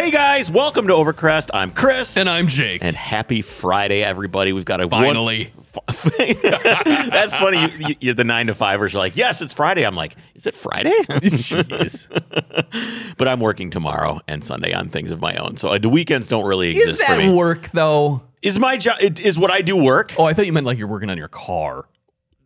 Hey guys, welcome to Overcrest. I'm Chris. And I'm Jake. And happy Friday, everybody. We've got a Finally. One, That's funny. You, you, you're the nine to fivers are like, yes, it's Friday. I'm like, is it Friday? Jeez. but I'm working tomorrow and Sunday on things of my own, so uh, the weekends don't really exist Is that work though? Is my job? Is what I do work? Oh, I thought you meant like you're working on your car.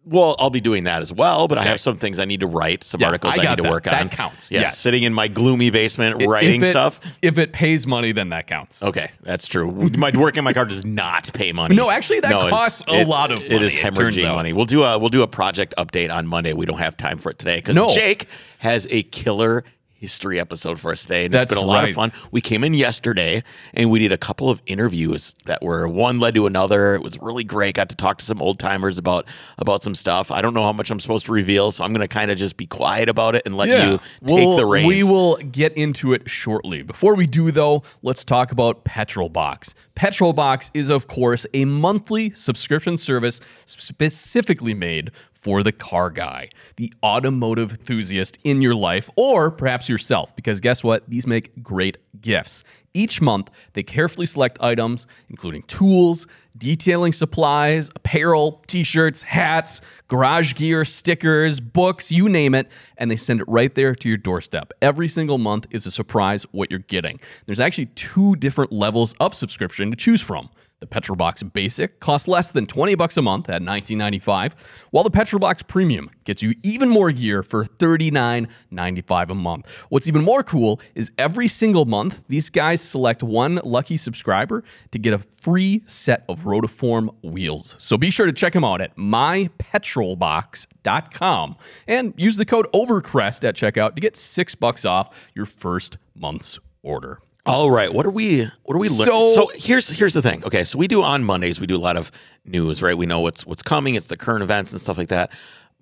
Well, I'll be doing that as well, but I have some things I need to write, some Yeah, articles I I, need to that. work That on. That counts. Yeah, Yes. sitting in my gloomy basement writing if it, stuff. If it pays money, then that counts. Okay, that's true. My work in my car does not pay money. No, actually, that it- costs a lot of money, It is hemorrhaging money. We'll do a we'll do a project update on Monday. We don't have time for it today because No. Jake has a killer history episode for us today, and That's it's been a lot of fun. We came in yesterday and we did a couple of interviews that were one led to another. It was really great. Got to talk to some old timers about about some stuff. I don't know how much I'm supposed to reveal, so I'm going to kind of just be quiet about it and let you take We'll- the reins. We will get into it shortly. Before we do, though, let's talk about Petrol Box. Petrol Box is, of course, a monthly subscription service specifically made for the car guy, the automotive enthusiast in your life, or perhaps yourself, because guess what? These make great gifts. Each month, they carefully select items, including tools, detailing supplies, apparel, t shirts, hats, garage gear, stickers, books, you name it, and they send it right there to your doorstep. Every single month is a surprise what you're getting. There's actually two different levels of subscription to choose from. The Petrolbox Basic costs less than 20 bucks a month at $19.95, while the Petrolbox Premium gets you even more gear for $39.95 a month. What's even more cool is every single month, these guys select one lucky subscriber to get a free set of Rotiform wheels. So be sure to check them out at mypetrolbox.com and use the code OVERCREST at checkout to get six bucks off your first month's order. All right, what are we? What are we? So- so here's here's the thing. Okay, so we do on Mondays. We do a lot of news, right? We know what's what's coming. It's the current events and stuff like that.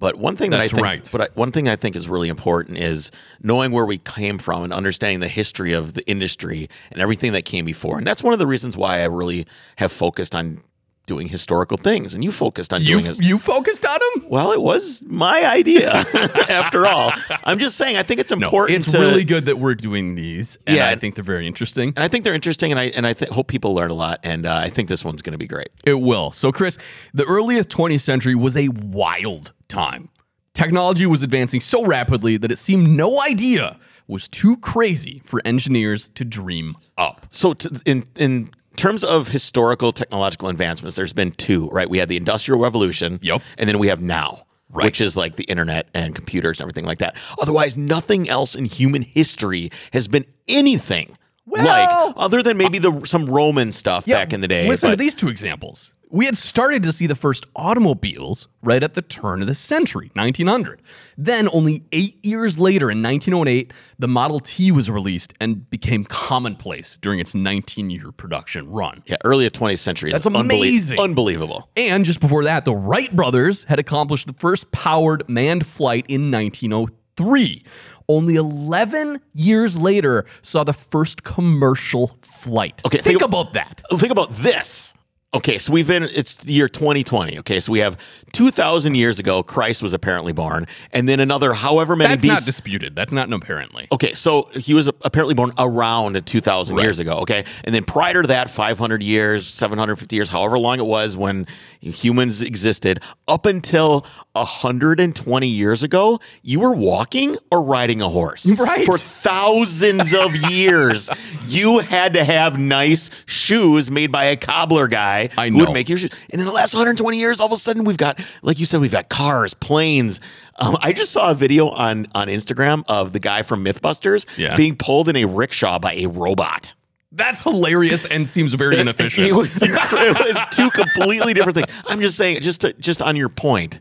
But one thing that I think, right. but I, one thing I think is really important is knowing where we came from and understanding the history of the industry and everything that came before. And that's one of the reasons why I really have focused on doing historical things. And you focused on You, doing his- you focused on them? well, it was my idea after all. I'm just saying. I think it's important. it's to, really good that we're doing these, and Yeah. I think they're very interesting. and I think they're interesting, and I and I th- hope people learn a lot. And uh, I think this one's going to be great. It will. So, Chris, the earliest 20th century was a wild time. Technology was advancing so rapidly that it seemed no idea was too crazy for engineers to dream up. So, to, in in terms of historical technological advancements, there's been two, right? We had the Industrial Revolution, Yep. and then we have now, Right. which is like the internet and computers and everything like that. Otherwise, nothing else in human history has been anything Well- like other than maybe the some Roman stuff back in the day. Listen but- to these two examples. We had started to see the first automobiles right at the turn of the century, 1900. Then, only eight years later, in 1908, the Model T was released and became commonplace during its 19 year production run. yeah, early 20th century. That's unbelie- amazing. unbelievable. And just before that, the Wright brothers had accomplished the first powered manned flight in 1903. Only 11 years later saw the first commercial flight. Okay, think, think ab- about that. think about this. Okay, so we've been, it's the year 2020. Okay, so we have 2,000 years ago, Christ was apparently born, and then another however many That's BC. not disputed. That's not an apparently. Okay, so he was apparently born around 2,000 Right. years ago. Okay, and then prior to that, 500 years, 750 years, however long it was when humans existed, up until 120 years ago, you were walking or riding a horse. Right. For thousands of years, you had to have nice shoes made by a cobbler guy I who would know. make your shoes. And in the last 120 years, all of a sudden, we've got, like you said, we've got cars, planes. Um, I just saw a video on on Instagram of the guy from MythBusters Yeah. being pulled in a rickshaw by a robot. That's hilarious and seems very inefficient. It was, it was two completely different things. I'm just saying, just to, just on your point,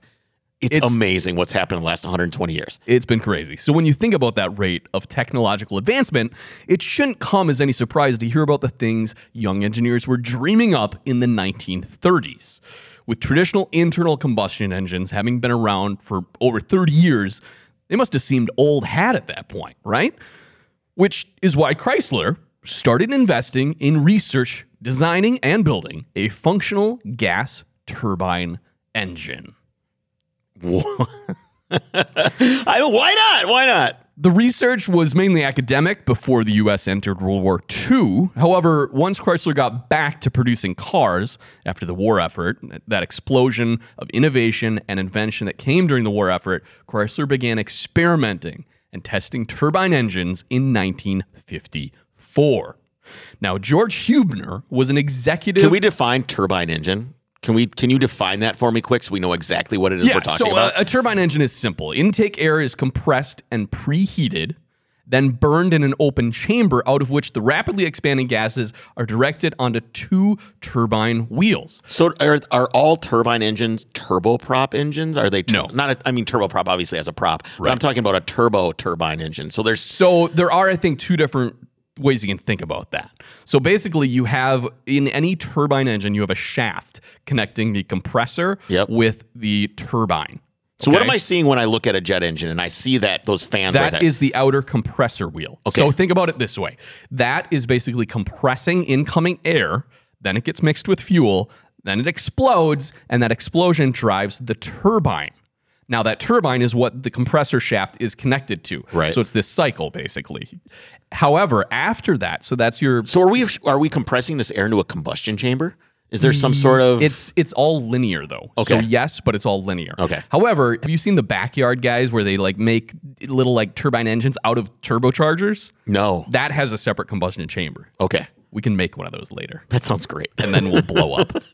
it's, It's- amazing what's happened in the last 120 years. It's been crazy. So when you think about that rate of technological advancement, it shouldn't come as any surprise to hear about the things young engineers were dreaming up in the 1930s. With traditional internal combustion engines having been around for over 30 years, they must have seemed old hat at that point, right? Which is why Chrysler started investing in research, designing, and building a functional gas turbine engine. I don't, why not? Why not? The research was mainly academic before the US entered World War II. However, once Chrysler got back to producing cars after the war effort, that explosion of innovation and invention that came during the war effort, Chrysler began experimenting and testing turbine engines in 1954. Now, George Huebner was an executive. Can we define turbine engine? Can we? Can you define that for me, quick, so we know exactly what it is yeah, we're talking so uh, about? A, a turbine engine is simple. Intake air is compressed and preheated, then burned in an open chamber out of which the rapidly expanding gases are directed onto two turbine wheels. so, are, are all turbine engines turboprop engines? Are they? Tur- No. not. A, I mean, turboprop obviously has a prop, but I'm talking about a turbo turbine engine. So there's So there are, I think, two different ways you can think about that. So basically, you have in any turbine engine, you have a shaft connecting the compressor Yep. with the turbine. So what am I seeing when I look at a jet engine and I see that those fans That right is the outer compressor wheel. Okay. So think about it this way that is basically compressing incoming air, then it gets mixed with fuel, then it explodes, and that explosion drives the turbine. Now, that turbine is what the compressor shaft is connected to. Right. So it's this cycle, basically. However, after that, so that's your. So are we are we compressing this air into a combustion chamber? Is there some sort of It's it's all linear though. Okay. So yes, but it's all linear. Okay. However, have you seen the backyard guys where they like make little like turbine engines out of turbochargers? no? That has a separate combustion chamber. Okay, We can make one of those later, that sounds great. and then we'll blow up.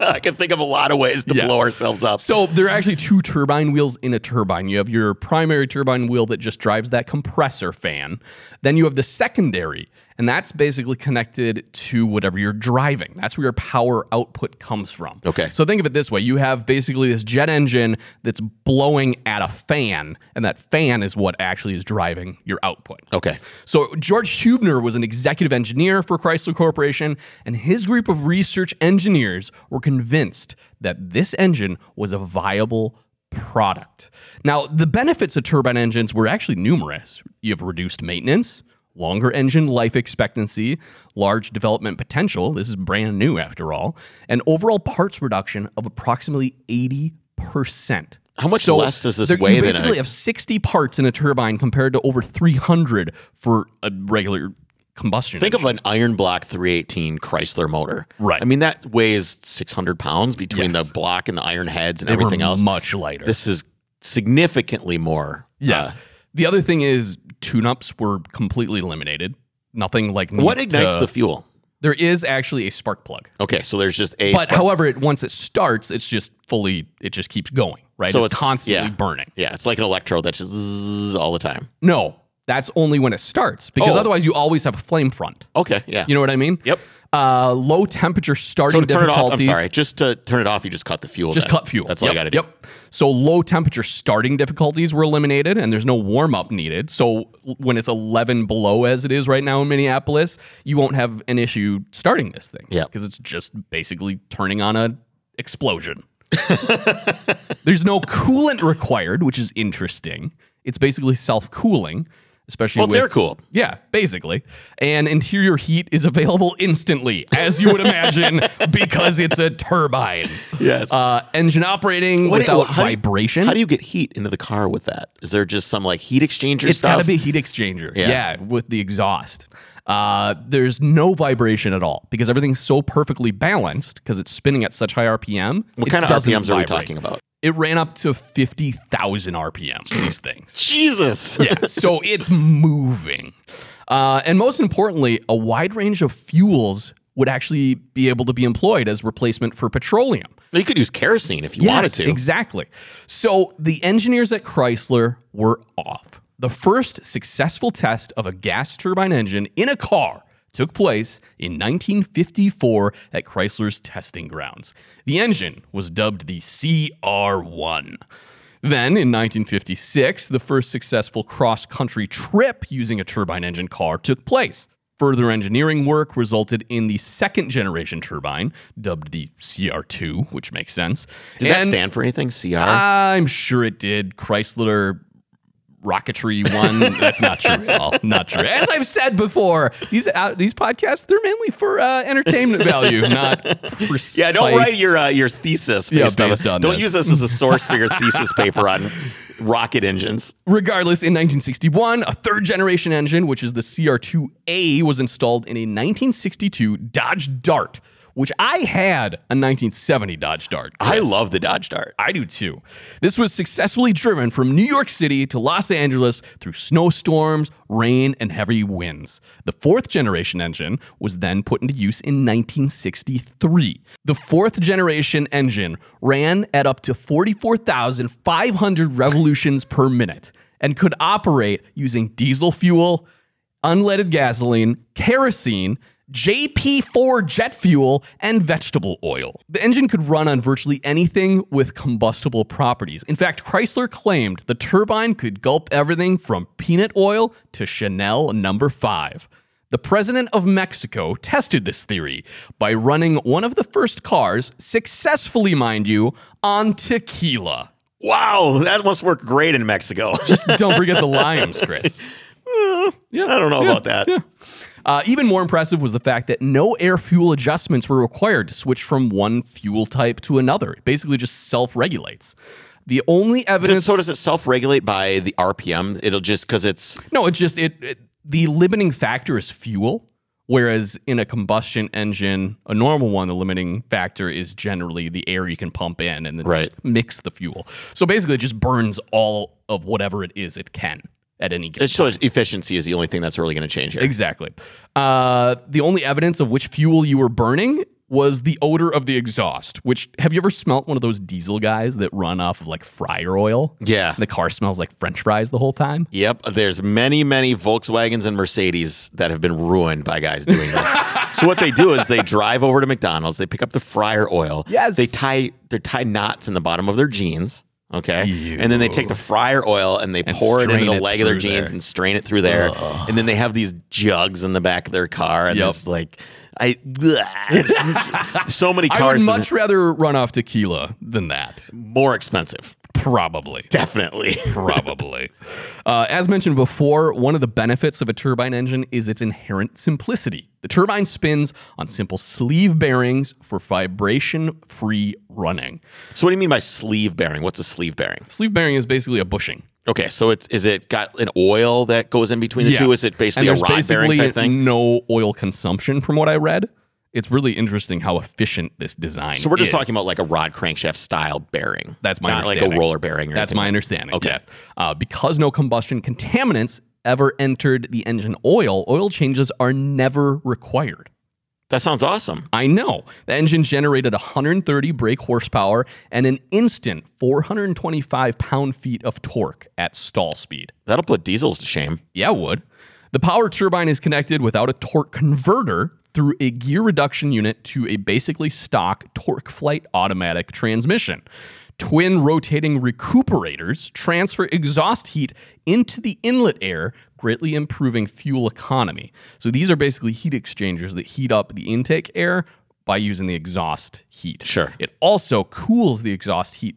I can think of a lot of ways to Yeah. blow ourselves up. So there are actually two turbine wheels in a turbine. You have your primary turbine wheel that just drives that compressor fan. Then you have the secondary, and that's basically connected to whatever you're driving. That's where your power output comes from. Okay. So think of it this way: you have basically this jet engine that's blowing at a fan, and that fan is what actually is driving your output. Okay, So George Huebner was an executive engineer for Chrysler Corporation, and his group of research engineers were convinced that this engine was a viable product. Now, the benefits of turbine engines were actually numerous. You have reduced maintenance, longer engine life expectancy, large development potential. This is brand new after all, and overall parts reduction of approximately 80%. How much less does this weigh You a- basically have 60 parts in a turbine compared to over 300 for a regular combustion. think engine. of an iron block 318 Chrysler motor. Right. I mean that weighs 600 pounds between Yes. the block and the iron heads and They everything else. much lighter. This is significantly more. yes. uh, the other thing is tune-ups were completely eliminated. Nothing like what ignites to- the fuel? There is actually a spark plug. Okay, so there's just a. But spark- however, it, once it starts, it's just fully, it just keeps going, right? So it's, it's- constantly yeah. burning. yeah, it's like an electrode that's just all the time. No, that's only when it starts because Oh. otherwise you always have a flame front. Okay, yeah. You know what I mean? Yep. Uh, low temperature starting so it off, I'm sorry. Just to turn it off, you just cut the fuel. Just then. cut fuel. That's all Yep, you got to do. Yep. So low temperature starting difficulties were eliminated, and there's no warm up needed. So when it's 11 below as it is right now in Minneapolis, you won't have an issue starting this thing. Yeah. Because it's just basically turning on a explosion. there's no coolant required, which is interesting. It's basically self cooling, especially Well, it's with air cooled. yeah, basically. And interior heat is available instantly, as you would imagine, because it's a turbine. Yes. Uh, engine operating What- without how do you- vibration. How do you get heat into the car with that? Is there just some like heat exchanger it's stuff? got to be a heat exchanger. Yeah. Yeah. with the exhaust. Uh, there's no vibration at all because everything's so perfectly balanced because it's spinning at such high RPM. what kind of RPMs are we talking about? It ran up to 50,000 RPMs, these things. Jesus. yeah, so it's moving. Uh, and most importantly, a wide range of fuels would actually be able to be employed as replacement for petroleum. You could use kerosene if you wanted to. Exactly. So the engineers at Chrysler were off. The first successful test of a gas turbine engine in a car took place in 1954 at Chrysler's testing grounds. The engine was dubbed the CR1. Then, in 1956, the first successful cross country trip using a turbine engine car took place. Further engineering work resulted in the second generation turbine, dubbed the CR2, which makes sense. Did that stand for anything? CR? I'm sure it did. Chrysler Rocketry One. That's not true at all. Not true. As I've said before, these uh, these podcasts they're mainly for uh, entertainment value, not precise. yeah, don't write your uh, your thesis Yeah, based, on on Don't this. use this as a source for your thesis paper on rocket engines. Regardless, in 1961, a third generation engine, which is the CR2A, was installed in a 1962 Dodge Dart, which I had a 1970 Dodge Dart. I love the Dodge Dart. I do too. This was successfully driven from New York City to Los Angeles through snowstorms, rain, and heavy winds. The fourth generation engine was then put into use in 1963. The fourth generation engine ran at up to 44,500 revolutions per minute and could operate using diesel fuel, unleaded gasoline, kerosene, JP4 jet fuel, and vegetable oil. The engine could run on virtually anything with combustible properties. In fact, Chrysler claimed the turbine could gulp everything from peanut oil to Chanel number 5. The president of Mexico tested this theory by running one of the first cars, successfully, mind you, on tequila. Wow, that must work great in Mexico. Just don't forget the limes, Chris. yeah, I don't know about that. Uh, even more impressive was the fact that no air fuel adjustments were required to switch from one fuel type to another. It basically just self regulates. The only evidence. Does, so does it self-regulate by the RPM? It'll just because it's no, it just it, it. The limiting factor is fuel, whereas in a combustion engine, a normal one, the limiting factor is generally the air you can pump in and then Right. just mix the fuel. So basically, it just burns all of whatever it is it can at any given it's so efficiency is the only thing that's really going to change here. Exactly. Uh, the only evidence of which fuel you were burning was the odor of the exhaust. Which have you ever smelt one of those diesel guys that run off of like fryer oil? Yeah. The car smells like French fries the whole time. Yep, there's many, many Volkswagens and Mercedes that have been ruined by guys doing this. so what they do is they drive over to McDonald's, they pick up the fryer oil, Yes. they tie they tie knots in the bottom of their jeans, okay, and then they take the fryer oil and they pour it into the leg of their jeans there. and strain it through there, and then they have these jugs in the back of their car, and Yep. it's like I so many cars. I would much rather run off tequila than that. more expensive, Probably. definitely. Probably. Uh, as mentioned before, one of the benefits of a turbine engine is its inherent simplicity. The turbine spins on simple sleeve bearings for vibration free running. So what do you mean by sleeve bearing? What's a sleeve bearing? Sleeve bearing is basically a bushing. Okay, so it's is it got an oil that goes in between the two? Is it basically a rod bearing type thing? No oil consumption from what I read. It's really interesting how efficient this design So we're just is. talking about like a rod crankshaft style bearing. That's my understanding. not like a roller bearing. Or That's anything my understanding. Okay. yes. Uh, because no combustion contaminants ever entered the engine oil, oil changes are never required. That sounds awesome. I know. The engine generated 130 brake horsepower and an instant 425 pound feet of torque at stall speed. That'll put diesels to shame. Yeah, it would. The power turbine is connected without a torque converter through a gear reduction unit to a basically stock TorqueFlite automatic transmission. Twin rotating recuperators transfer exhaust heat into the inlet air, greatly improving fuel economy. So these are basically heat exchangers that heat up the intake air by using the exhaust heat. Sure. It also cools the exhaust heat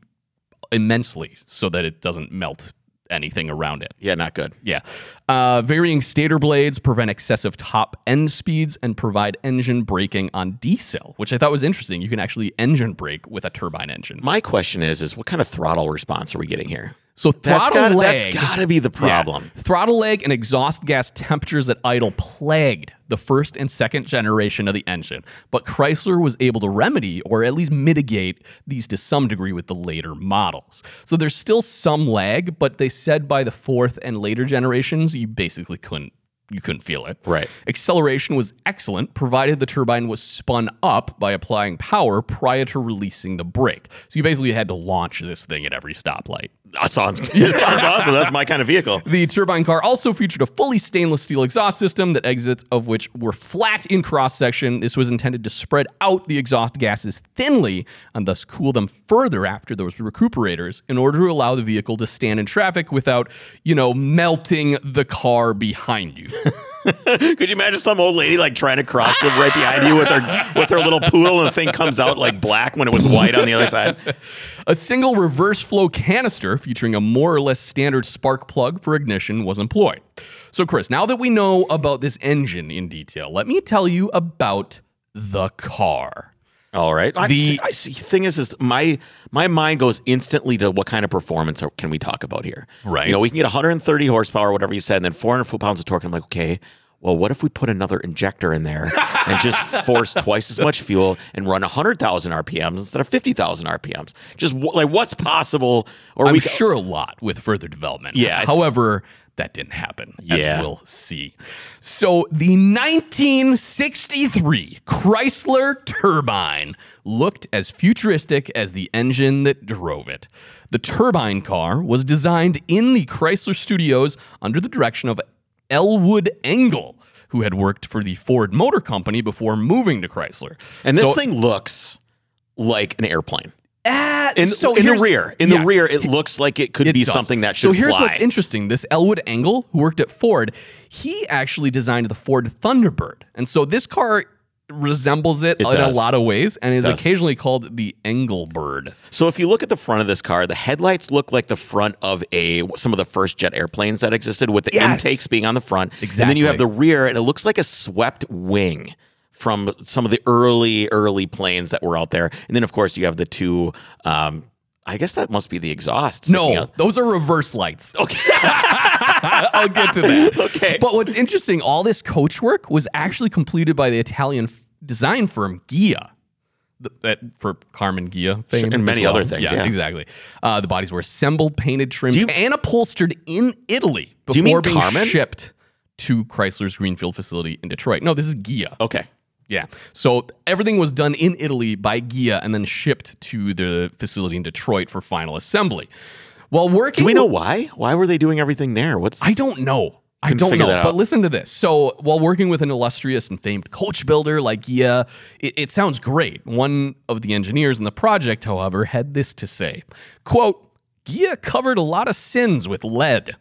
immensely so that it doesn't melt anything around it. Yeah, not good. Yeah. Uh, varying stator blades prevent excessive top end speeds and provide engine braking on diesel, which I thought was interesting. You can actually engine brake with a turbine engine. My question is, is what kind of throttle response are we getting here? So That's throttle gotta, leg. that's gotta be the problem. Yeah. Throttle leg and exhaust gas temperatures at idle plagued the first and second generation of the engine, but Chrysler was able to remedy or at least mitigate these to some degree with the later models. So there's still some lag, but they said by the fourth and later generations, you basically couldn't you couldn't feel it. Right. Acceleration was excellent, provided the turbine was spun up by applying power prior to releasing the brake. So you basically had to launch this thing at every stoplight. That sounds, it sounds awesome. That's my kind of vehicle. The turbine car also featured a fully stainless steel exhaust system that exits of which were flat in cross section. This was intended to spread out the exhaust gases thinly and thus cool them further after those recuperators in order to allow the vehicle to stand in traffic without, you know, melting the car behind you. Could you imagine some old lady like trying to cross the right behind you with her with her little poodle and the thing comes out like black when it was white on the other side? A single reverse flow canister featuring a more or less standard spark plug for ignition was employed. So, Chris, now that we know about this engine in detail, let me tell you about the car. All right. I The- see, I see. Thing is, is my my mind goes instantly to what kind of performance are- can we talk about here? Right. You know, we can get 130 horsepower, whatever you said, and then 400 foot pounds of torque. I'm like, okay. Well, what if we put another injector in there and just force twice as much fuel and run 100,000 RPMs instead of 50,000 RPMs? Just wh- like what's possible? Or I'm we sure a lot with further development. Yeah, However, that didn't happen. Yeah. we'll see. So the 1963 Chrysler turbine looked as futuristic as the engine that drove it. The turbine car was designed in the Chrysler studios under the direction of Elwood Engel, who had worked for the Ford Motor Company before moving to Chrysler. And this So- thing looks like an airplane. Ah, In, so in the rear, in the rear, it looks like it could It be does. something that should So here's fly. what's interesting: this Elwood Engel, who worked at Ford, he actually designed the Ford Thunderbird, and so this car resembles it, It in does. a lot of ways, and is occasionally called the Engelbird. So if you look at the front of this car, the headlights look like the front of a some of the first jet airplanes that existed, with the Yes. intakes being on the front. And then you have the rear, and it looks like a swept wing from some of the early early planes that were out there. And then of course you have the two. Um, I guess that must be the exhaust. No, out. those are reverse lights. Okay. I'll get to that. Okay. But what's interesting, all this coach work was actually completed by the Italian f- design firm Ghia. The, that for Karmann Ghia fame and many well. other things, yeah. exactly. Uh, the bodies were assembled, painted, trimmed, you- and upholstered in Italy Do you mean before being Karmann? shipped to Chrysler's Greenfield facility in Detroit. No, this is Ghia. okay. Yeah. So everything was done in Italy by Ghia and then shipped to the facility in Detroit for final assembly. While working, Do we know why? Why were they doing everything there? What's I don't know. I don't know. But listen to this. So while working with an illustrious and famed coach builder like Ghia, it, it sounds great. One of the engineers in the project, however, had this to say: "Quote: Ghia covered a lot of sins with lead.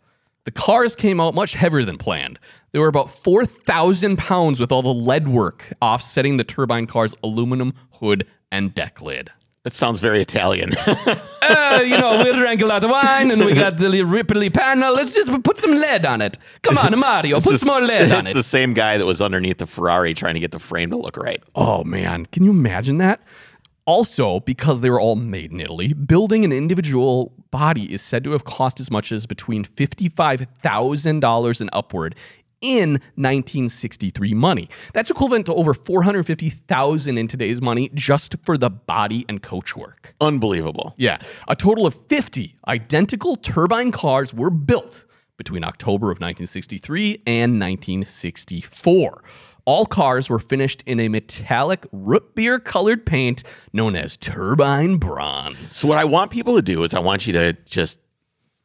The cars came out much heavier than planned. They were about 4,000 pounds with all the lead work, offsetting the turbine car's aluminum hood and deck lid. That sounds very Italian. Uh, you know, we drank a lot of wine and we got the Ripley panel. Let's just put some lead on it. Come on, Mario, put some more lead on it's it. the same guy that was underneath the Ferrari trying to get the frame to look right. Oh man, can you imagine that? Also, because they were all made in Italy, building an individual body is said to have cost as much as between $55,000 and upward in 1963 money. That's equivalent to over 450,000 in today's money just for the body and coach work. Unbelievable. Yeah, a total of 50 identical turbine cars were built between October of 1963 and 1964. All cars were finished in a metallic root beer colored paint known as turbine bronze. So what I want people to do is I want you to just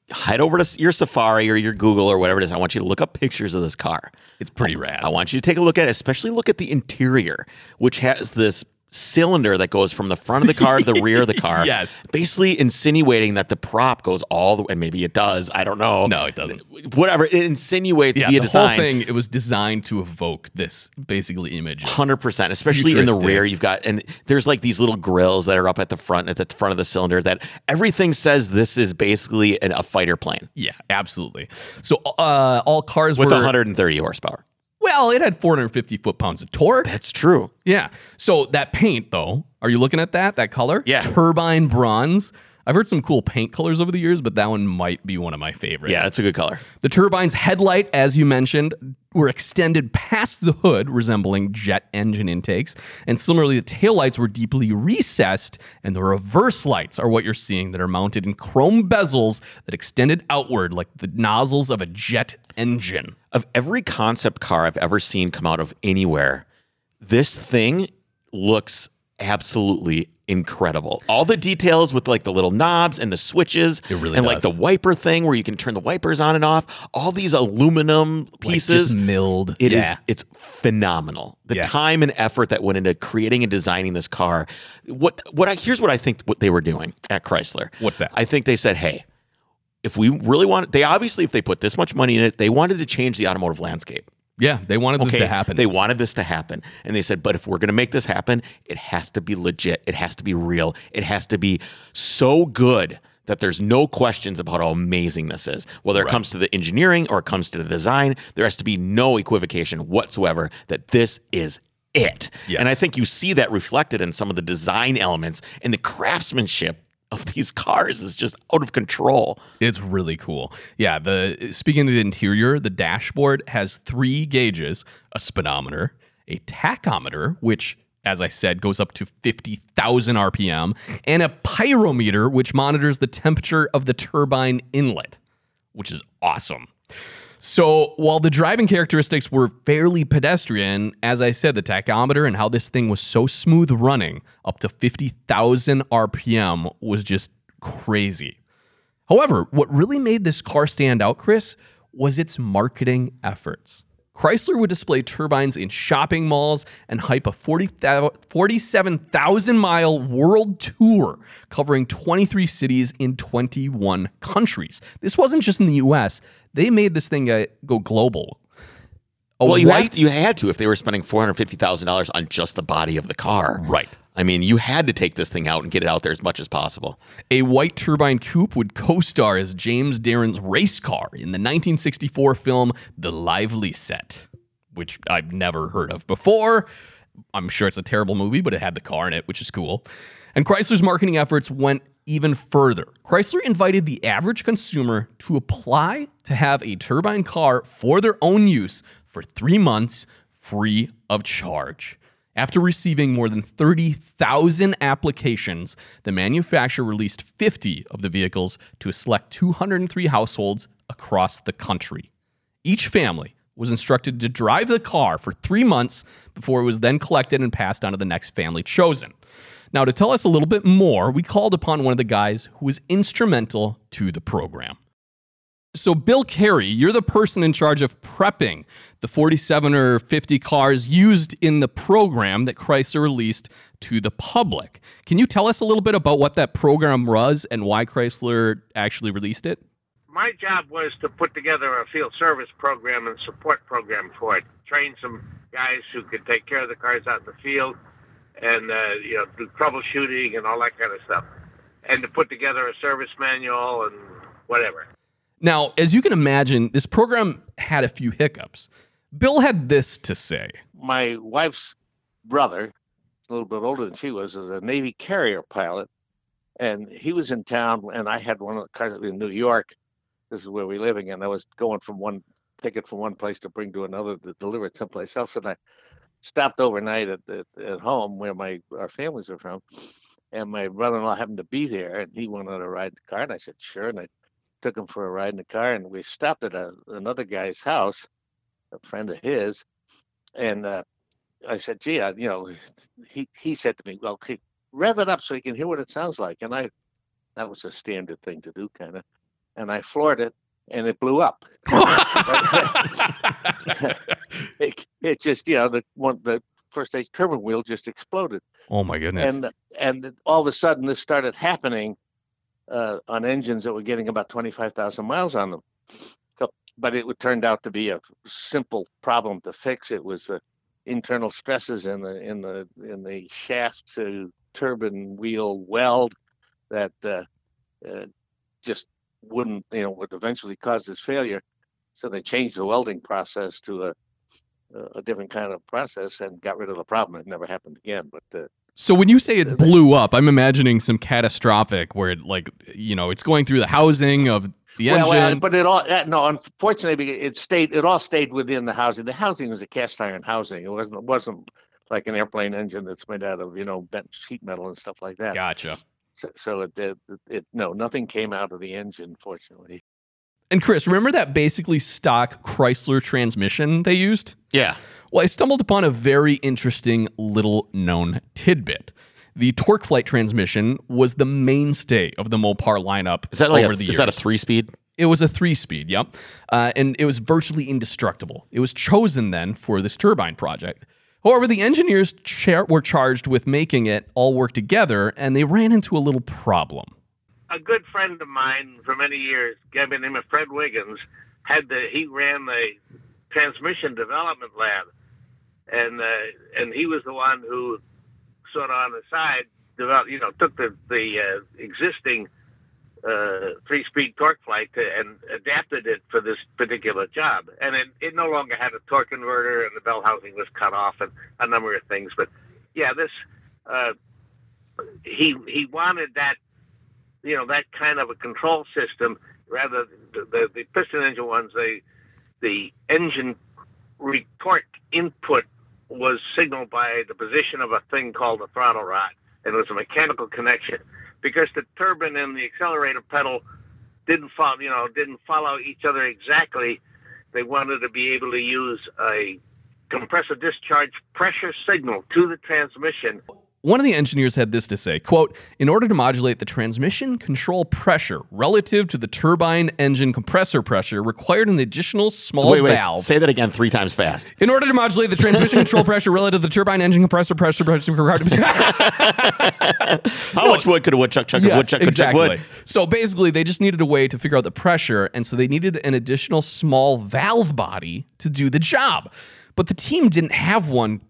head over to your Safari or your Google or whatever it is. I want you to look up pictures of this car. It's pretty rad. I want you to take a look at it, especially look at the interior, which has this cylinder that goes from the front of the car to the rear of the car. Yes. Basically insinuating that the prop goes all the way, and maybe it does. I don't know. No, it doesn't. Whatever. It insinuates Yeah, via the design. whole thing it was designed to evoke this basically image. Hundred percent, especially in the rear. You've got and there's like these little grills that are up at the front at the front of the cylinder that everything says this is basically an, a fighter plane Yeah, absolutely. So uh, all cars with were 130 horsepower. Well, it had 450 foot pounds of torque. That's true. Yeah. So that paint, though, are you looking at that? That color? Yeah. Turbine bronze. I've heard some cool paint colors over the years, but that one might be one of my favorites. Yeah, it's a good color. The turbine's headlight, as you mentioned, were extended past the hood, resembling jet engine intakes. And similarly, the taillights were deeply recessed, and the reverse lights are what you're seeing that are mounted in chrome bezels that extended outward like the nozzles of a jet engine. Of every concept car I've ever seen come out of anywhere, this thing looks absolutely incredible. All the details with like the little knobs and the switches, It really and like the wiper thing where you can turn the wipers on and off. All these aluminum Like, pieces. just milled. It is. yeah. It's phenomenal. The Yeah. time and effort that went into creating and designing this car. What what I here's what I think what they were doing at Chrysler. What's that? I think they said, "Hey, if we really want they obviously if they put this much money in it, they wanted to change the automotive landscape. Yeah, they wanted this to happen. They wanted this to happen. And they said, but if we're going to make this happen, it has to be legit. It has to be real. It has to be so good that there's no questions about how amazing this is. Whether it comes to the engineering or it comes to the design, there has to be no equivocation whatsoever that this is it. Yes. And I think you see that reflected in some of the design elements and the craftsmanship of these cars is just out of control. It's really cool. Yeah, the speaking of the interior, the dashboard has three gauges, a speedometer, a tachometer, which as I said, goes up to 50,000 RPM, and a pyrometer, which monitors the temperature of the turbine inlet, which is awesome. So while the driving characteristics were fairly pedestrian, as I said, the tachometer and how this thing was so smooth running up to 50,000 RPM was just crazy. However, what really made this car stand out, Chris, was its marketing efforts. Chrysler would display turbines in shopping malls and hype a 40, 47,000 mile world tour covering 23 cities in 21 countries. This wasn't just in the US, they made this thing uh, go global. A well, you, white, have to, you had to if they were spending $450,000 on just the body of the car. Right. I mean, you had to take this thing out and get it out there as much as possible. A white turbine coupe would co star as James Darren's race car in the 1964 film The Lively Set, which I've never heard of before. I'm sure it's a terrible movie, but it had the car in it, which is cool. And Chrysler's marketing efforts went even further. Chrysler invited the average consumer to apply to have a turbine car for their own use for three months free of charge. After receiving more than 30,000 applications, the manufacturer released 50 of the vehicles to select 203 households across the country. Each family was instructed to drive the car for three months before it was then collected and passed on to the next family chosen. Now, to tell us a little bit more, we called upon one of the guys who was instrumental to the program. So, Bill Carey, you're the person in charge of prepping the 47 or 50 cars used in the program that Chrysler released to the public. Can you tell us a little bit about what that program was and why Chrysler actually released it? My job was to put together a field service program and support program for it. Train some guys who could take care of the cars out in the field and uh, you know do troubleshooting and all that kind of stuff, and to put together a service manual and whatever. Now, as you can imagine, this program had a few hiccups. Bill had this to say. My wife's brother, a little bit older than she was, was a Navy carrier pilot. And he was in town, and I had one of the cars in New York. This is where we're living, and I was going from one ticket from one place to bring to another to deliver it someplace else. And I stopped overnight at, at, at home where my our families are from. And my brother-in-law happened to be there, and he wanted to ride the car, and I said sure. And I took him for a ride in the car, and we stopped at a, another guy's house, a friend of his, and uh, I said, "Gee, I, you know," he he said to me, "Well, rev it up so you can hear what it sounds like," and I that was a standard thing to do, kind of, and I floored it, and it blew up. it, it just, you know, the one the first stage turbine wheel just exploded. Oh my goodness! And and all of a sudden, this started happening uh, on engines that were getting about 25,000 miles on them. So, but it turned out to be a simple problem to fix. It was the internal stresses in the in the in the shaft to turbine wheel weld that uh, uh, just wouldn't you know would eventually cause this failure. So they changed the welding process to a a different kind of process and got rid of the problem. It never happened again. But uh, so when you say it blew up, I'm imagining some catastrophic where it like you know it's going through the housing of the engine. Well, but it all no, unfortunately, it stayed. It all stayed within the housing. The housing was a cast iron housing. It wasn't. It wasn't like an airplane engine that's made out of you know bent sheet metal and stuff like that. Gotcha. So, so it, it, it no nothing came out of the engine, fortunately. And Chris, remember that basically stock Chrysler transmission they used? Yeah. Well, I stumbled upon a very interesting little known tidbit. The TorqueFlite transmission was the mainstay of the Mopar lineup is that like over a, the is that a three speed? It was a three speed, yep. Uh, and it was virtually indestructible. It was chosen then for this turbine project. However, the engineers char- were charged with making it all work together, and they ran into a little problem. A good friend of mine for many years, guy by the name of Fred Wiggins, had the he ran the transmission development lab and uh, and he was the one who sort of on the side developed, you know, took the the uh, existing uh, three-speed TorqueFlite to, and adapted it for this particular job. And it, it no longer had a torque converter, and the bell housing was cut off, and a number of things. But yeah, this uh, he he wanted that you know that kind of a control system rather the, the, the piston engine ones they the engine retort input was signaled by the position of a thing called a throttle rod and it was a mechanical connection because the turbine and the accelerator pedal didn't follow you know didn't follow each other exactly. They wanted to be able to use a compressor discharge pressure signal to the transmission one of the engineers had this to say, quote, in order to modulate the transmission control pressure relative to the turbine engine compressor pressure required an additional small wait, wait, valve. Say that again three times fast. In order to modulate the transmission control pressure relative to the turbine engine compressor pressure pressure How much wood could a woodchuck chuck? a woodchuck exactly. wood. So basically, they just needed a way to figure out the pressure, and so they needed an additional small valve body to do the job. But the team didn't have one,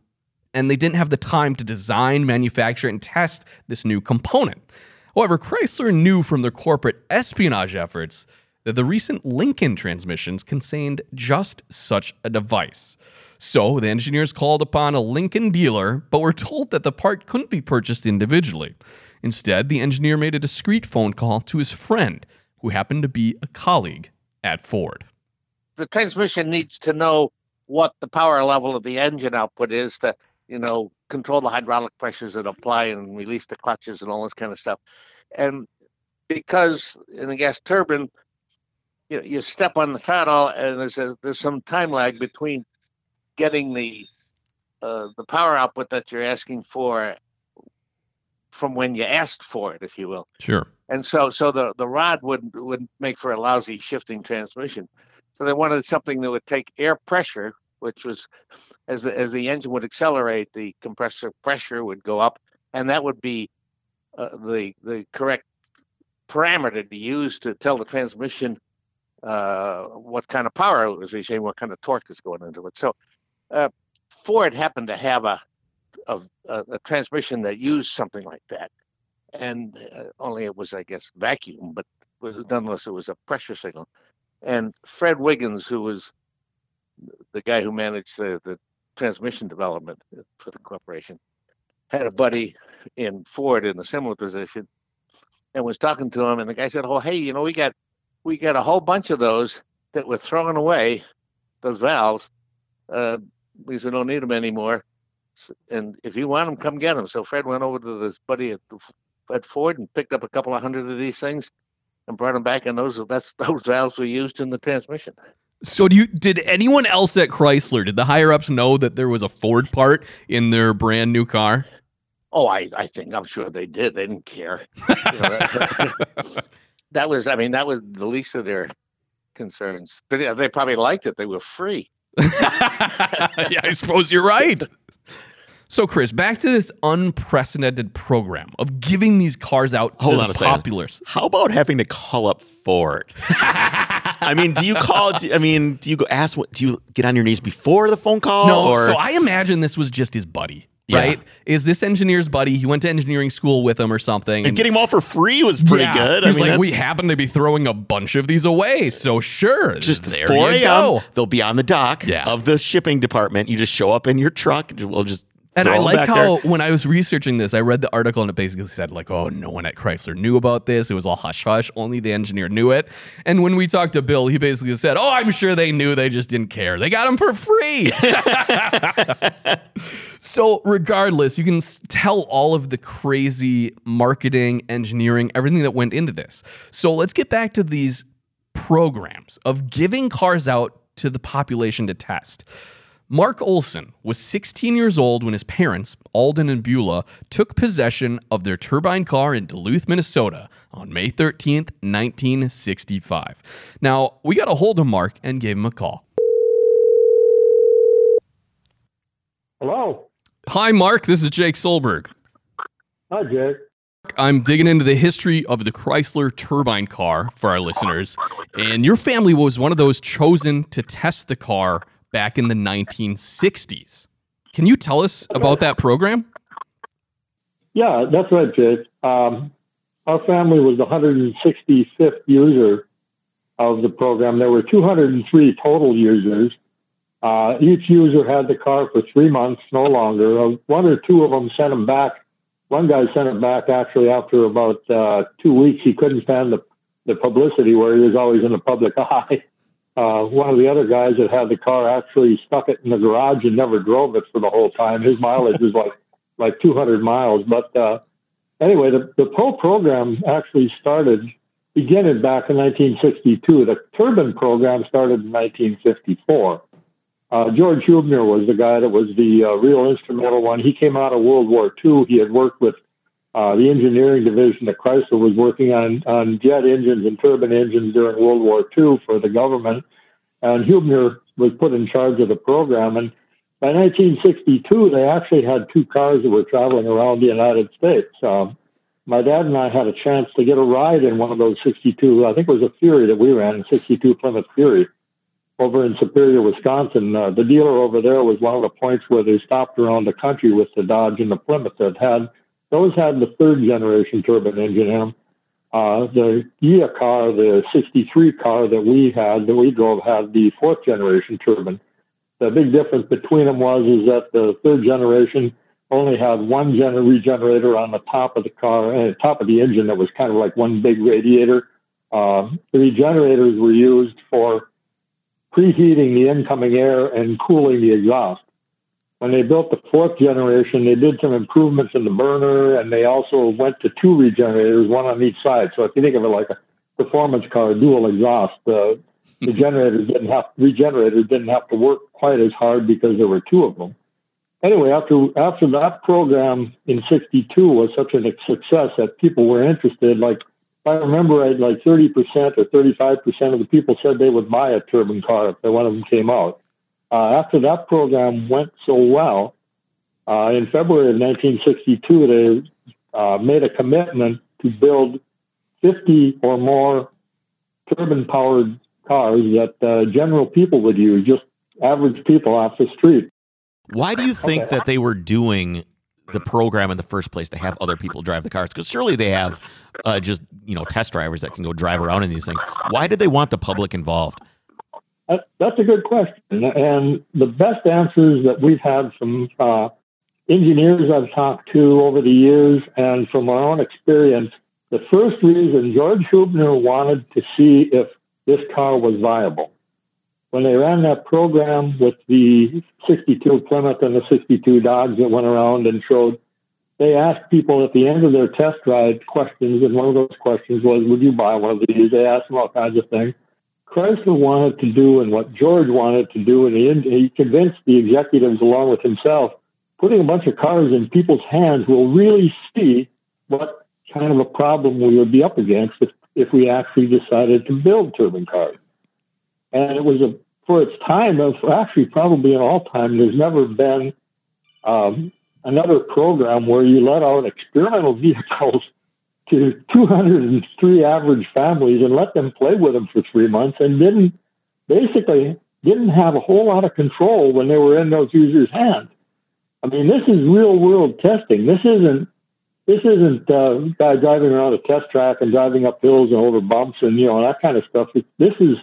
and they didn't have the time to design, manufacture, and test this new component. However, Chrysler knew from their corporate espionage efforts that the recent Lincoln transmissions contained just such a device. So the engineers called upon a Lincoln dealer, but were told that the part couldn't be purchased individually. Instead, the engineer made a discreet phone call to his friend, who happened to be a colleague at Ford. the transmission needs to know what the power level of the engine output is to, you know, control the hydraulic pressures that apply and release the clutches and all this kind of stuff. And because in a gas turbine, you know, you step on the throttle and there's a, there's some time lag between getting the uh, the power output that you're asking for from when you asked for it, if you will Sure. and so so the the rod would would make for a lousy shifting transmission. So they wanted something that would take air pressure, which was as the as the engine would accelerate, the compressor pressure would go up, and that would be uh, the the correct parameter to use to tell the transmission uh, what kind of power it was receiving, what kind of torque is going into it. So uh, Ford happened to have a, a a transmission that used something like that and uh, only it was, I guess, vacuum, but nonetheless, it was a pressure signal. And Fred Wiggins, who was the guy who managed the, the transmission development for the corporation, had a buddy in Ford in a similar position, and was talking to him. And the guy said, "Oh, hey, you know, we got we got a whole bunch of those that we're throwing away, those valves, uh, because we don't need them anymore." S- And if you want them, come get them. So Fred went over to this buddy at at Ford and picked up a couple of hundred of these things and brought them back, and those that's those valves were used in the transmission. So do you did anyone else at Chrysler, did the higher ups know that there was a Ford part in their brand new car? Oh, I I think I'm sure they did. They didn't care. You know, that, that was, I mean, that was the least of their concerns. But yeah, they probably liked it. They were free. yeah, I suppose you're right. So, Chris, back to this unprecedented program of giving these cars out to Hold the on a second. How about having to call up Ford? I mean, do you call? do- I mean, do you go ask? What do you get on your knees before the phone call? No, or so I imagine this was just his buddy, Yeah. right? Is this engineer's buddy? He went to engineering school with him or something. and getting them all for free was pretty Yeah. good. I mean, like, we happen to be throwing a bunch of these away, so sure, just there 4 a.m. They'll be on the dock Yeah. of the shipping department. You just show up in your truck. We'll just And I like how there. when I was researching this, I read the article and it basically said like, "Oh, no one at Chrysler knew about this. It was all hush hush. Only the engineer knew it." And when we talked to Bill, he basically said, "Oh, I'm sure they knew. They just didn't care. They got them for free." so, regardless, you can tell all of the crazy marketing, engineering, everything that went into this. So, let's get back to these programs of giving cars out to the population to test. Mark Olson was 16 years old when his parents, Alden and Beulah, took possession of their turbine car in Duluth, Minnesota on May 13th, 1965. Now, we got a hold of Mark and gave him a call. Hello. Hi, Mark. This is Jake Solberg. Hi, Jake. I'm digging into the history of the Chrysler turbine car for our listeners. And your family was one of those chosen to test the car back in the 1960s. Can you tell us about that program? Yeah, that's right, Jake. Um, our family was the 165th user of the program. There were 203 total users. Uh, each user had the car for three months, no longer. Uh, one or two of them sent them back. One guy sent it back actually after about uh, two weeks. He couldn't stand the, the publicity where he was always in the public eye. Uh, one of the other guys that had the car actually stuck it in the garage and never drove it for the whole time. His mileage was like like 200 miles. But uh, anyway, the, the Pro program actually started beginning back in 1962. The turbine program started in 1954. Uh, George Huebner was the guy that was the uh, real instrumental one. He came out of World War II. He had worked with uh, the engineering division at Chrysler was working on, on jet engines and turbine engines during World War II for the government. And Huebner was put in charge of the program. And by 1962, they actually had two cars that were traveling around the United States. Um, my dad and I had a chance to get a ride in one of those 62, I think it was a Fury that we ran, 62 Plymouth Fury, over in Superior, Wisconsin. Uh, the dealer over there was one of the points where they stopped around the country with the Dodge and the Plymouth that had, those had the third generation turbine engine in them. Uh, the Ghia car, the 63 car that we had, that we drove, had the fourth generation turbine. The big difference between them was is that the third generation only had one gener- regenerator on the top of the car and uh, top of the engine that was kind of like one big radiator. Um, the regenerators were used for preheating the incoming air and cooling the exhaust. When they built the fourth generation, they did some improvements in the burner and they also went to two regenerators, one on each side. So if you think of it like a performance car, dual exhaust, uh, the generators didn't have regenerators didn't have to work quite as hard because there were two of them. Anyway, after after that program in '62 was such a success that people were interested, like if I remember right, like 30% or 35% of the people said they would buy a turbine car if one of them came out. Uh, after that program went so well, uh, in February of 1962, they uh, made a commitment to build 50 or more turbine powered cars that uh, general people would use, just average people off the street. Why do you think okay. that they were doing the program in the first place to have other people drive the cars? Because surely they have uh, just you know test drivers that can go drive around in these things. Why did they want the public involved? That's a good question, and the best answers that we've had from uh, engineers I've talked to over the years, and from our own experience, the first reason George Huebner wanted to see if this car was viable. When they ran that program with the 62 Plymouth and the 62 Dodge that went around and showed, they asked people at the end of their test ride questions, and one of those questions was, Would you buy one of these? They asked them all kinds of things. Chrysler wanted to do, and what George wanted to do, and he, he convinced the executives along with himself, putting a bunch of cars in people's hands will really see what kind of a problem we would be up against if if we actually decided to build turbine cars. And it was a for its time, of actually probably in all time, there's never been um, another program where you let out experimental vehicles to 203 average families and let them play with them for three months and didn't basically didn't have a whole lot of control when they were in those users' hands. I mean, this is real world testing. This isn't this isn't uh, guy driving around a test track and driving up hills and over bumps and you know that kind of stuff. This is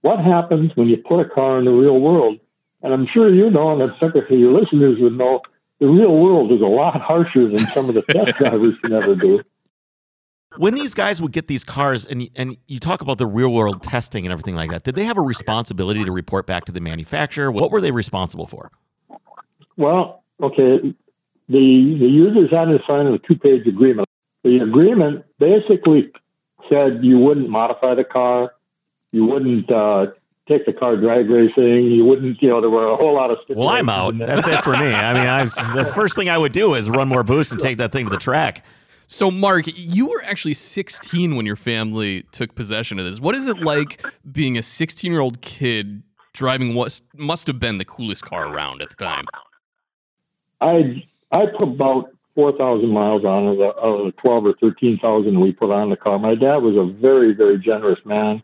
what happens when you put a car in the real world. And I'm sure you know, and I'm sure your listeners would know, the real world is a lot harsher than some of the test drivers can ever do. When these guys would get these cars, and and you talk about the real world testing and everything like that, did they have a responsibility to report back to the manufacturer? What were they responsible for? Well, okay, the, the users had to sign a two page agreement. The agreement basically said you wouldn't modify the car, you wouldn't uh, take the car drag racing, you wouldn't, you know, there were a whole lot of Well, I'm out. That's it for me. I mean, I the first thing I would do is run more boost and take that thing to the track. So, Mark, you were actually 16 when your family took possession of this. What is it like being a 16 year old kid driving what must have been the coolest car around at the time? I I put about 4,000 miles on of the, of the 12 or 13,000 we put on the car. My dad was a very, very generous man.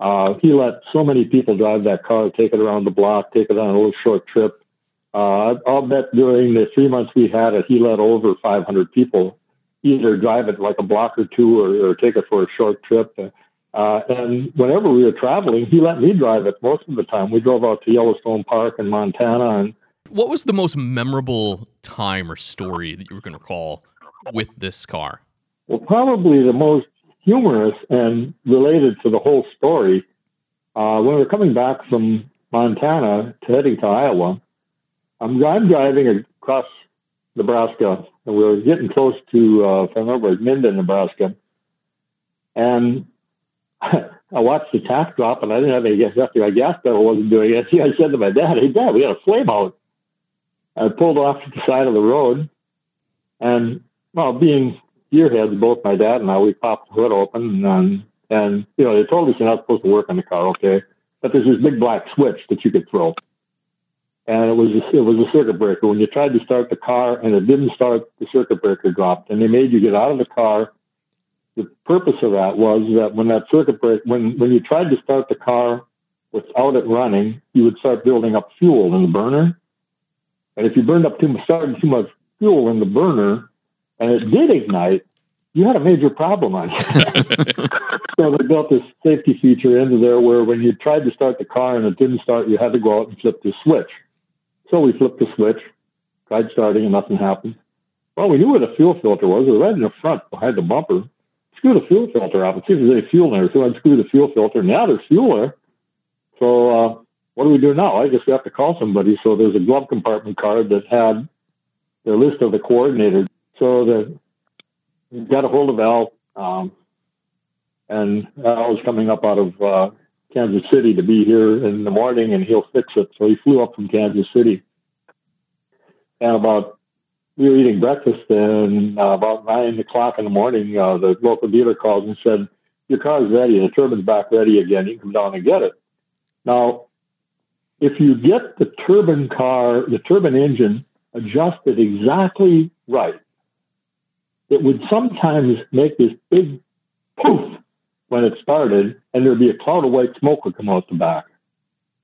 Uh, he let so many people drive that car, take it around the block, take it on a little short trip. Uh, I'll bet during the three months we had it, he let over 500 people either drive it like a block or two or, or take it for a short trip. Uh, and whenever we were traveling, he let me drive it most of the time. We drove out to Yellowstone Park in Montana. And what was the most memorable time or story that you can recall with this car? Well, probably the most humorous and related to the whole story. Uh, when we were coming back from Montana to heading to Iowa, I'm, I'm driving across Nebraska, and we were getting close to, uh, if I remember, Minden, Nebraska. And I watched the tach drop, and I didn't have any gas. After my gas pedal wasn't doing it, I said to my dad, "Hey, Dad, we got a flame out." I pulled off to the side of the road, and well, being gearheads, both my dad and I, we popped the hood open, and and you know they told us you're not supposed to work on the car, okay? But there's this big black switch that you could throw, and it was a, it was a circuit breaker. When you tried to start the car and it didn't start, the circuit breaker dropped, and they made you get out of the car. The purpose of that was that when that circuit breaker, when when you tried to start the car without it running, you would start building up fuel in the burner, and if you burned up too much, started too much fuel in the burner, and it did ignite, you had a major problem on you. so they built this safety feature into there where when you tried to start the car and it didn't start, you had to go out and flip the switch. So we flipped the switch, tried starting, and nothing happened. Well, we knew where the fuel filter was. It was right in the front behind the bumper. Screw the fuel filter out and see if there's any fuel in there. So I'd screw the fuel filter. Now there's fuel there. So uh, what do we do now? I guess we have to call somebody. So there's a glove compartment card that had the list of the coordinators. So the got a hold of Al, um, and Al was coming up out of uh, Kansas City to be here in the morning, and he'll fix it. So he flew up from Kansas City, and about we were eating breakfast, and uh, about nine o'clock in the morning, uh, the local dealer calls and said, "Your car's ready. The turbine's back ready again. You can come down and get it." Now, if you get the turbine car, the turbine engine adjusted exactly right, it would sometimes make this big poof when it started, and there'd be a cloud of white smoke would come out the back.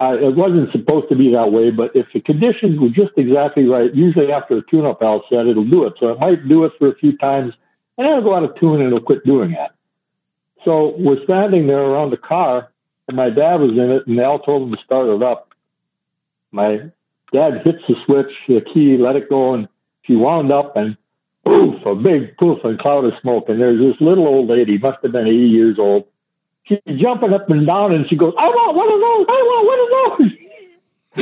Uh, it wasn't supposed to be that way, but if the conditions were just exactly right, usually after a tune-up valve set, it'll do it. So it might do it for a few times, and then it'll go out of tune and it'll quit doing it. So we're standing there around the car, and my dad was in it, and Al told him to start it up. My dad hits the switch, the key, let it go, and she wound up, and poof, a big poof and cloud of smoke. And there's this little old lady, must have been 80 years old. She's jumping up and down and she goes, I want one of those. I want one of those.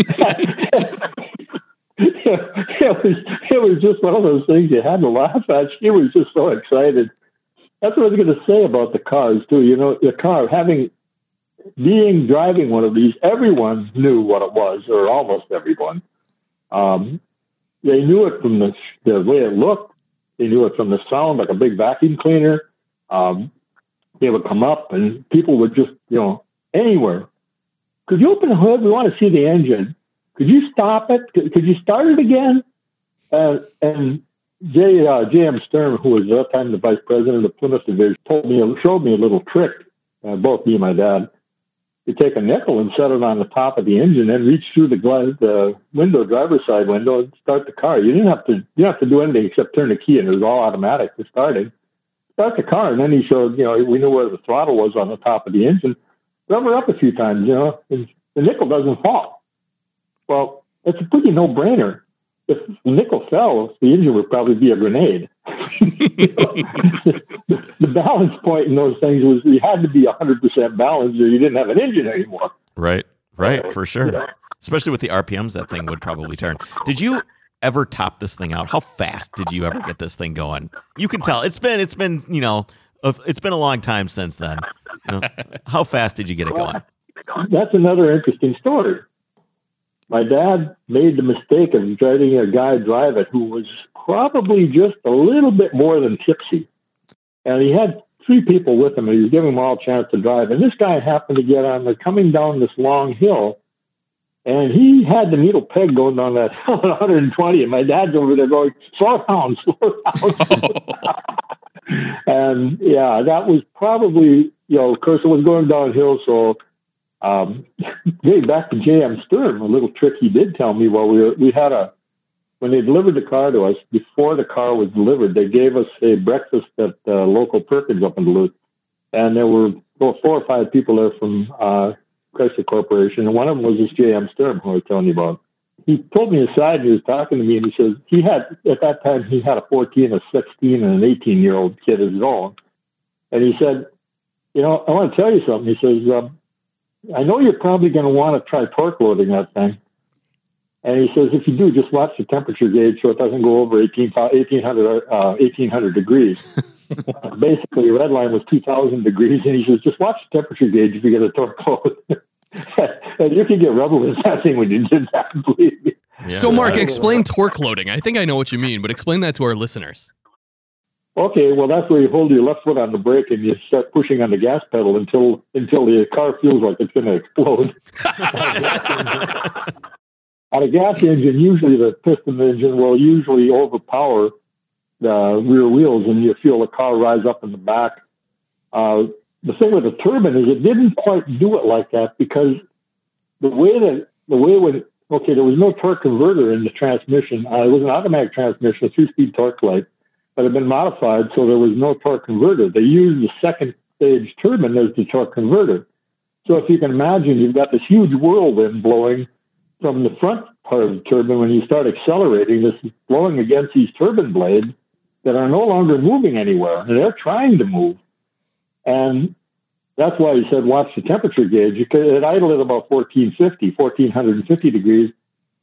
it was it was just one of those things you had to laugh at. She was just so excited. That's what I was going to say about the cars too. You know, the car having being driving one of these, everyone knew what it was, or almost everyone. Um, they knew it from the the way it looked. They knew it from the sound, like a big vacuum cleaner. Um, they would come up and people would just, you know, anywhere. Could you open the hood? We want to see the engine. Could you stop it? Could, could you start it again? Uh, and J. Uh, J.M. Stern, who was at that time the vice president of the Plymouth Division, told me, showed me a little trick. Uh, both me and my dad you take a nickel and set it on the top of the engine and reach through the, the window, driver's side window, and start the car. You didn't have to you didn't have to do anything except turn the key, and it was all automatic for starting. Start the car, and then he showed, you know, we knew where the throttle was on the top of the engine. Rub her up a few times, you know, and the nickel doesn't fall. Well, it's a pretty no-brainer. If the nickel fell, the engine would probably be a grenade. The, the, balance point in those things was you had to be 100% balanced or you didn't have an engine anymore. Right, right, for sure. Especially with the RPMs that thing would probably turn. Did you ever top this thing out? How fast did you ever get this thing going? You can tell it's been it's been you know it's been a long time since then. You know, how fast did you get it going? That's another interesting story. My dad made the mistake of letting a guy drive it who was probably just a little bit more than tipsy. And he had three people with him, and he was giving them all a chance to drive. And this guy happened to get on, the coming down this long hill, and he had the needle peg going down that at 120. And my dad's over there going, slow down, slow down. Slow down. and yeah, that was probably, you know, of course, it was going downhill. So, um, getting back to J.M. Stern, a little trick he did tell me while we were, we had a, when they delivered the car to us, before the car was delivered, they gave us a breakfast at uh, local Perkins up in Duluth, and there were well, four or five people there from uh, Chrysler Corporation, and one of them was this J.M. Sturm who I was telling you about. He pulled me aside and he was talking to me, and he says he had at that time he had a 14, a 16, and an 18 year old kid of his own, and he said, "You know, I want to tell you something." He says, um, "I know you're probably going to want to try torque loading that thing." And he says, if you do, just watch the temperature gauge so it doesn't go over 18, 1800, uh, 1800 degrees. uh, basically, red line was 2000 degrees. And he says, just watch the temperature gauge if you get a torque load. and you can get rubber with that thing when you did that, believe me. Yeah. So, Mark, explain torque loading. I think I know what you mean, but explain that to our listeners. Okay, well, that's where you hold your left foot on the brake and you start pushing on the gas pedal until until the car feels like it's going to explode. on a gas engine, usually the piston engine will usually overpower the rear wheels, and you feel the car rise up in the back. Uh, the thing with the turbine is it didn't quite do it like that because the way that the way when okay, there was no torque converter in the transmission. Uh, it was an automatic transmission, a two-speed TorqueFlite, it had been modified so there was no torque converter. They used the second stage turbine as the torque converter. So if you can imagine, you've got this huge whirlwind blowing from the front part of the turbine, when you start accelerating, this is blowing against these turbine blades that are no longer moving anywhere, and they're trying to move. And that's why he said, watch the temperature gauge. It idled at about 1450, 1450 degrees.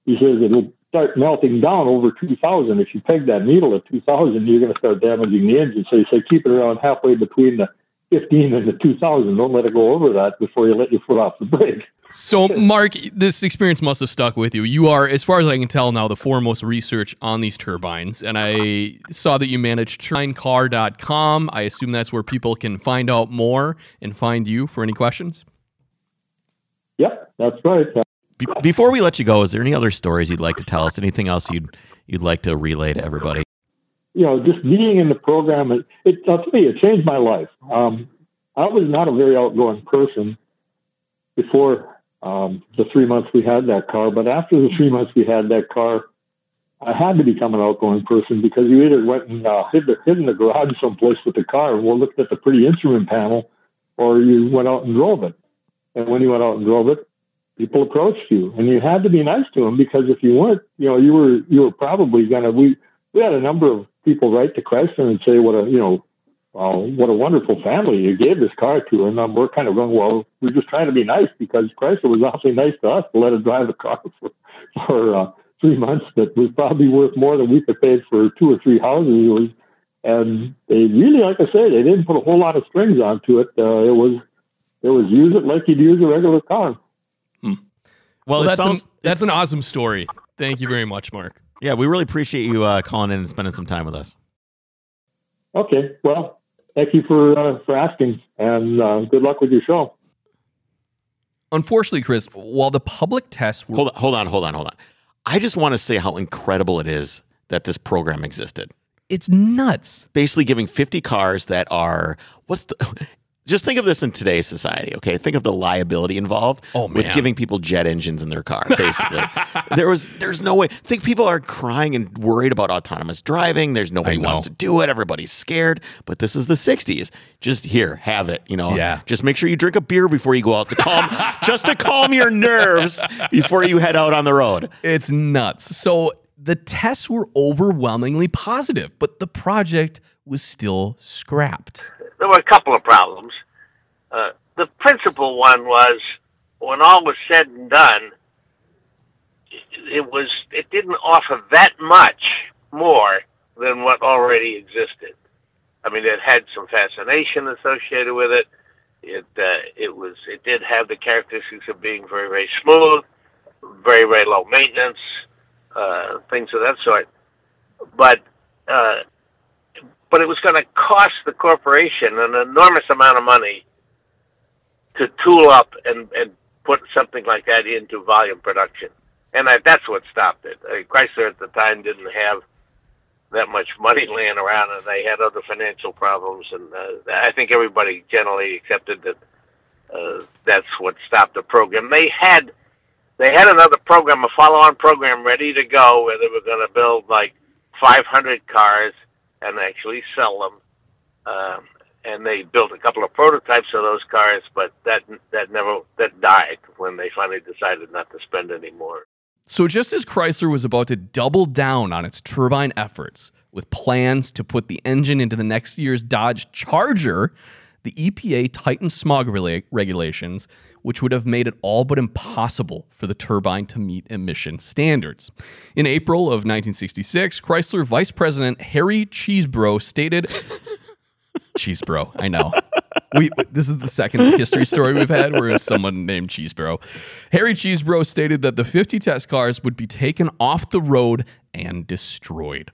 He says it'll start melting down over 2000. If you peg that needle at 2000, you're going to start damaging the engine. So you say keep it around halfway between the 15 and the 2000. Don't let it go over that before you let your foot off the brake. So, Mark, this experience must have stuck with you. You are, as far as I can tell now, the foremost research on these turbines. And I saw that you manage turbinecar.com. I assume that's where people can find out more and find you for any questions. Yep, that's right. Be- before we let you go, is there any other stories you'd like to tell us? Anything else you'd you'd like to relay to everybody? You know, just being in the program, it, it I'll tell you, it changed my life. Um, I was not a very outgoing person before um, the three months we had that car. But after the three months we had that car, I had to become an outgoing person because you either went and uh, hid, the, hid in the garage someplace with the car and we looked at the pretty instrument panel, or you went out and drove it. And when you went out and drove it, people approached you, and you had to be nice to them because if you weren't, you know, you were you were probably gonna. We we had a number of people write to Chrysler and say what a you know well, what a wonderful family you gave this car to. And um, we're kind of going, well, we're just trying to be nice because Chrysler was awfully nice to us to let us drive the car for, for uh, three months that was probably worth more than we could pay for two or three houses. Was, and they really, like I say, they didn't put a whole lot of strings onto it. Uh, it was, it was use it like you'd use a regular car. Hmm. Well, well that's, sounds, an, that's an awesome story. Thank you very much, Mark. Yeah, we really appreciate you uh, calling in and spending some time with us. Okay. Well, thank you for uh, for asking, and uh, good luck with your show. Unfortunately, Chris, while the public tests were hold on, hold on, hold on, hold on. I just want to say how incredible it is that this program existed. It's nuts. Basically, giving 50 cars that are what's the just think of this in today's society, okay? Think of the liability involved oh, with giving people jet engines in their car, basically. there was there's no way. Think people are crying and worried about autonomous driving. There's nobody wants to do it. Everybody's scared. But this is the 60s. Just here, have it, you know. Yeah. Just make sure you drink a beer before you go out to calm just to calm your nerves before you head out on the road. It's nuts. So the tests were overwhelmingly positive, but the project was still scrapped there were a couple of problems. Uh, the principal one was when all was said and done, it was it didn't offer that much more than what already existed. I mean, it had some fascination associated with it. It uh, it was it did have the characteristics of being very very smooth, very very low maintenance, uh, things of that sort. But uh, but it was going to cost the corporation an enormous amount of money to tool up and, and put something like that into volume production. And I, that's what stopped it. I mean, Chrysler at the time didn't have that much money laying around, and they had other financial problems. And uh, I think everybody generally accepted that uh, that's what stopped the program. They had they had another program, a follow-on program, ready to go, where they were going to build like 500 cars and actually sell them. Um, and they built a couple of prototypes of those cars, but that that never that died when they finally decided not to spend any more. So just as Chrysler was about to double down on its turbine efforts with plans to put the engine into the next year's Dodge Charger, the EPA tightened smog rela- regulations, which would have made it all but impossible for the turbine to meet emission standards. In April of 1966, Chrysler Vice President Harry Chesebrough stated Chesebrough, I know. We this is the second history story we've had where someone named Chesebrough. Harry Chesebrough stated that the 50 test cars would be taken off the road and destroyed.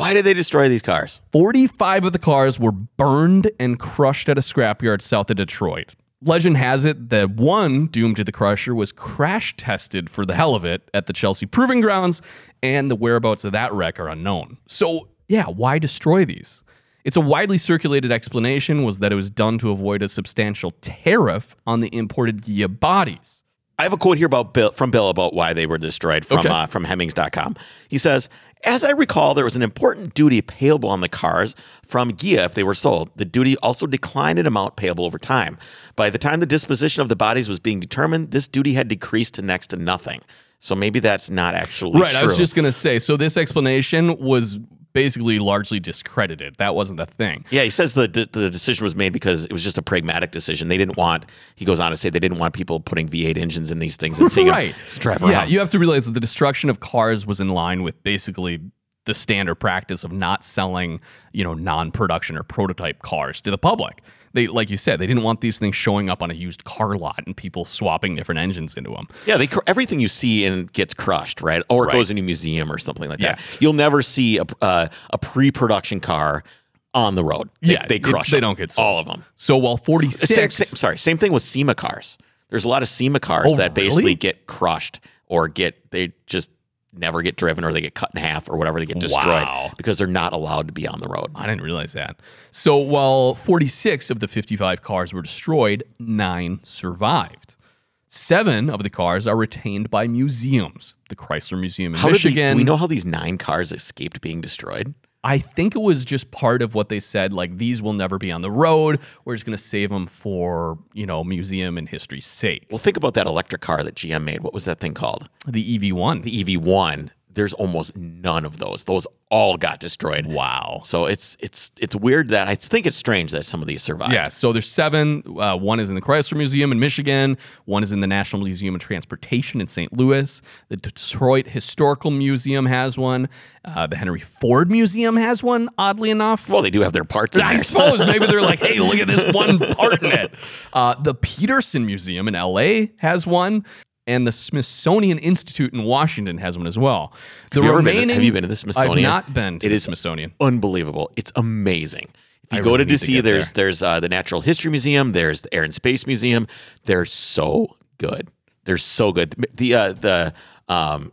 Why did they destroy these cars? 45 of the cars were burned and crushed at a scrapyard south of Detroit. Legend has it that one doomed to the crusher was crash tested for the hell of it at the Chelsea Proving Grounds, and the whereabouts of that wreck are unknown. So, yeah, why destroy these? It's a widely circulated explanation was that it was done to avoid a substantial tariff on the imported Ghia bodies. I have a quote here about Bill, from Bill about why they were destroyed from Okay. uh, from Hemmings.com. He says, "As I recall, there was an important duty payable on the cars from Ghia if they were sold. The duty also declined in amount payable over time. By the time the disposition of the bodies was being determined, this duty had decreased to next to nothing. So maybe that's not actually Right, I was just going to say so this explanation was basically largely discredited. That wasn't the thing. Yeah, he says the, the the decision was made because it was just a pragmatic decision. They didn't want. He goes on to say they didn't want people putting V8 engines in these things and seeing right. them drive Yeah, you have to realize that the destruction of cars was in line with basically the standard practice of not selling, you know, non-production or prototype cars to the public. They, like you said, they didn't want these things showing up on a used car lot and people swapping different engines into them. Yeah, they cr- everything you see and gets crushed, right? Or it Right. goes in a museum or something like that. Yeah. You'll never see a uh, a pre-production car on the road. They, Yeah, they it- crush. they don't get sold. all of them. So while 46, Same, same, sorry, same thing with SEMA cars. There's a lot of SEMA cars Oh, that really? basically get crushed or get they just never get driven or they get cut in half or whatever they get destroyed Wow. because they're not allowed to be on the road. I didn't realize that. So while 46 of the 55 cars were destroyed, nine survived. Seven of the cars are retained by museums. The Chrysler Museum in How did they, Michigan. do we know how these nine cars escaped being destroyed? I think it was just part of what they said. Like these will never be on the road. We're just going to save them for you know museum and history's sake. Well, think about that electric car that GM made. What was that thing called? The EV1. The EV1. There's almost none of those. Those all got destroyed. wow. So it's it's it's weird that I think it's strange that some of these survived. Yeah, so there's seven. Uh, one is in the Chrysler Museum in Michigan. One is in the National Museum of Transportation in St. Louis. The Detroit Historical Museum has one. Uh, the Henry Ford Museum has one. Oddly enough, Well, they do have their parts in I suppose maybe they're like, hey, look at this one part in it. Uh, the Petersen Museum in LA has one. And the Smithsonian Institute in Washington has one as well. The Have you ever been remaining, have you been to the Smithsonian? I've not been to It the is Smithsonian. unbelievable. It's amazing. If you I go really to need to DC, get there's there's uh, the Natural History Museum, there's the Air and Space Museum. They're so good. They're so good. The uh, the um,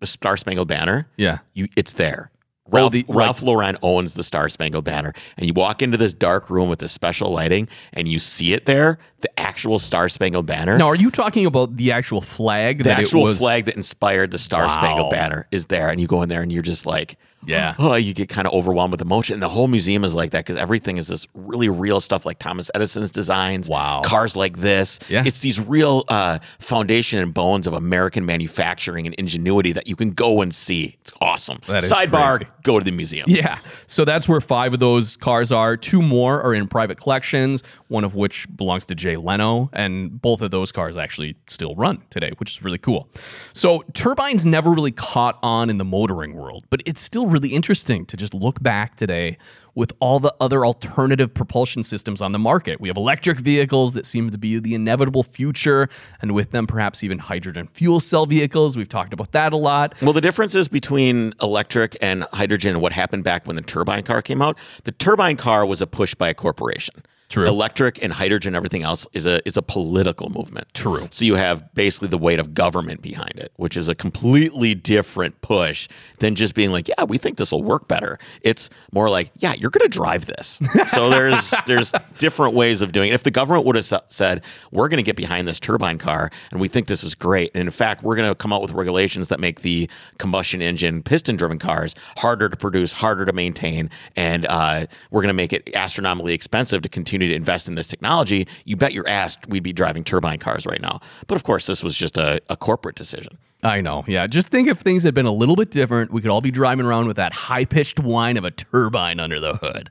the Star Spangled Banner. Yeah. you it's there. Oh, Ralph, the- Ralph Lauren owns the Star Spangled Banner, and you walk into this dark room with the special lighting, and you see it there, the actual Star Spangled Banner. Now, are you talking about the actual flag the that actual was? flag that inspired the Star Wow. Spangled Banner is there, and you go in there, and you're just like, Yeah. oh, you get kind of overwhelmed with emotion. And the whole museum is like that because everything is this really real stuff, like Thomas Edison's designs, Wow. cars like this. Yeah. it's these real uh, foundation and bones of American manufacturing and ingenuity that you can go and see. It's awesome. That is Sidebar: crazy. go to the museum. Yeah. So that's where five of those cars are. Two more are in private collections, one of which belongs to Jay Leno. And both of those cars actually still run today, which is really cool. So turbines never really caught on in the motoring world, but it's still really interesting to just look back today with all the other alternative propulsion systems on the market. We have electric vehicles that seem to be the inevitable future, and with them, perhaps even hydrogen fuel cell vehicles. We've talked about that a lot. Well, the differences between electric and hydrogen and what happened back when the turbine car came out, the turbine car was a push by a corporation. True. Electric and hydrogen, everything else is a is a political movement. True. So you have basically the weight of government behind it, which is a completely different push than just being like, yeah, we think this will work better. It's more like, yeah, you're going to drive this. so there's there's different ways of doing it. If the government would have said, we're going to get behind this turbine car and we think this is great, and in fact, we're going to come out with regulations that make the combustion engine piston driven cars harder to produce, harder to maintain, and uh, we're going to make it astronomically expensive to continue to invest in this technology, you bet your ass we'd be driving turbine cars right now. But of course, this was just a, a corporate decision. I know. Yeah. Just think if things had been a little bit different, we could all be driving around with that high pitched whine of a turbine under the hood.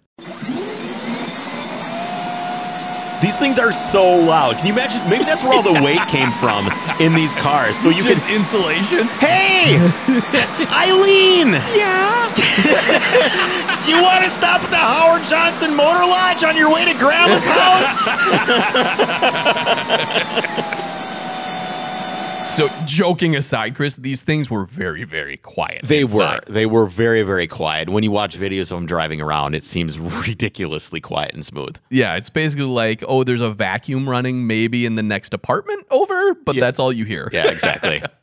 These things are so loud. Can you imagine? Maybe that's where all the weight came from in these cars. So you Just can. insulation. Hey, Eileen. Yeah. you want to stop at the Howard Johnson Motor Lodge on your way to Grandma's house? So, joking aside, Chris, these things were very, very quiet. They inside. were. They were very, very quiet. When you watch videos of them driving around, it seems ridiculously quiet and smooth. Yeah, it's basically like, oh, there's a vacuum running maybe in the next apartment over, but that's all you hear. Yeah, exactly.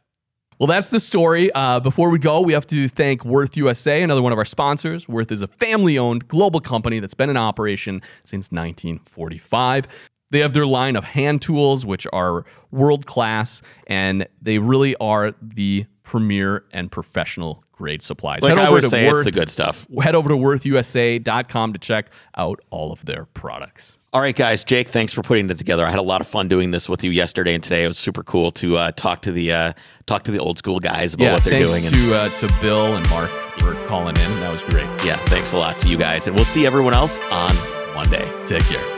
Well, that's the story. Uh, before we go, we have to thank Wurth USA, another one of our sponsors. Wurth is a family owned global company that's been in operation since 1945. They have their line of hand tools, which are world class, and they really are the premier and professional grade supplies. like Head I over would to say, it's the good stuff. Head over to wurthusa.com to check out all of their products. All right, guys. Jake, thanks for putting it together. I had a lot of fun doing this with you yesterday and today. It was super cool to uh, talk to the uh, talk to the old school guys about yeah, what they're thanks doing. And, to uh, to Bill and Mark for calling in. That was great. yeah, thanks a lot to you guys, and we'll see everyone else on Monday. Take care.